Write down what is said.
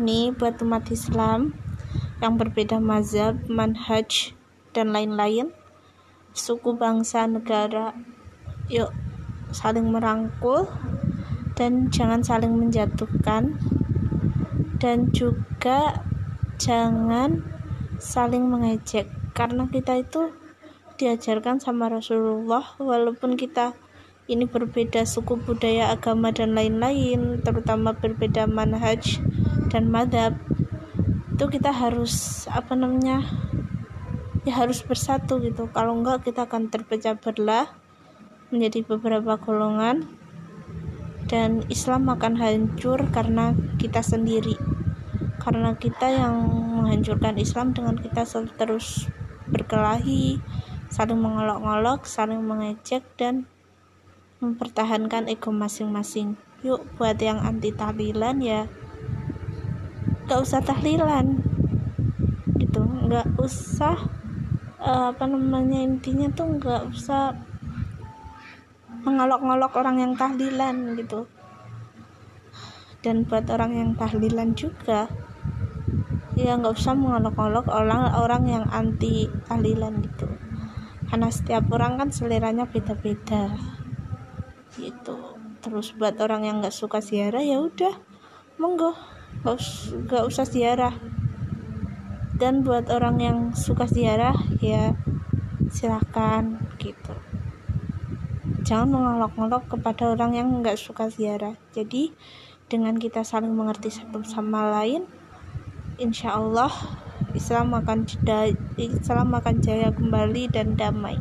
ini buat umat Islam yang berbeda mazhab, manhaj, dan lain-lain. Suku bangsa negara yuk saling merangkul dan jangan saling menjatuhkan. Dan juga jangan saling mengejek karena kita itu diajarkan sama Rasulullah walaupun kita ini berbeda suku budaya agama dan lain-lain terutama berbeda manhaj dan madhab. Itu kita harus apa namanya ya harus bersatu gitu. Kalau enggak kita akan terpecah belah menjadi beberapa golongan dan Islam akan hancur karena kita sendiri. Karena kita yang menghancurkan Islam dengan kita terus berkelahi saling mengolok-olok saling mengejek dan mempertahankan ego masing-masing. Yuk buat yang anti tahlilan ya. Gak usah tahlilan. Gitu nggak usah uh, apa namanya intinya tuh nggak usah mengolok-ngolok orang yang tahlilan gitu. Dan buat orang yang tahlilan juga ya nggak usah mengolok-olok orang orang yang anti tahlilan gitu. Karena setiap orang kan seleranya beda-beda terus buat orang yang nggak suka ziarah ya udah monggo. Gak, us usah ziarah. Dan buat orang yang suka ziarah ya silahkan gitu. Jangan mengolok-olok kepada orang yang nggak suka ziarah. Jadi dengan kita saling mengerti satu sama lain insya Allah Islam akan Islam akan jaya kembali dan damai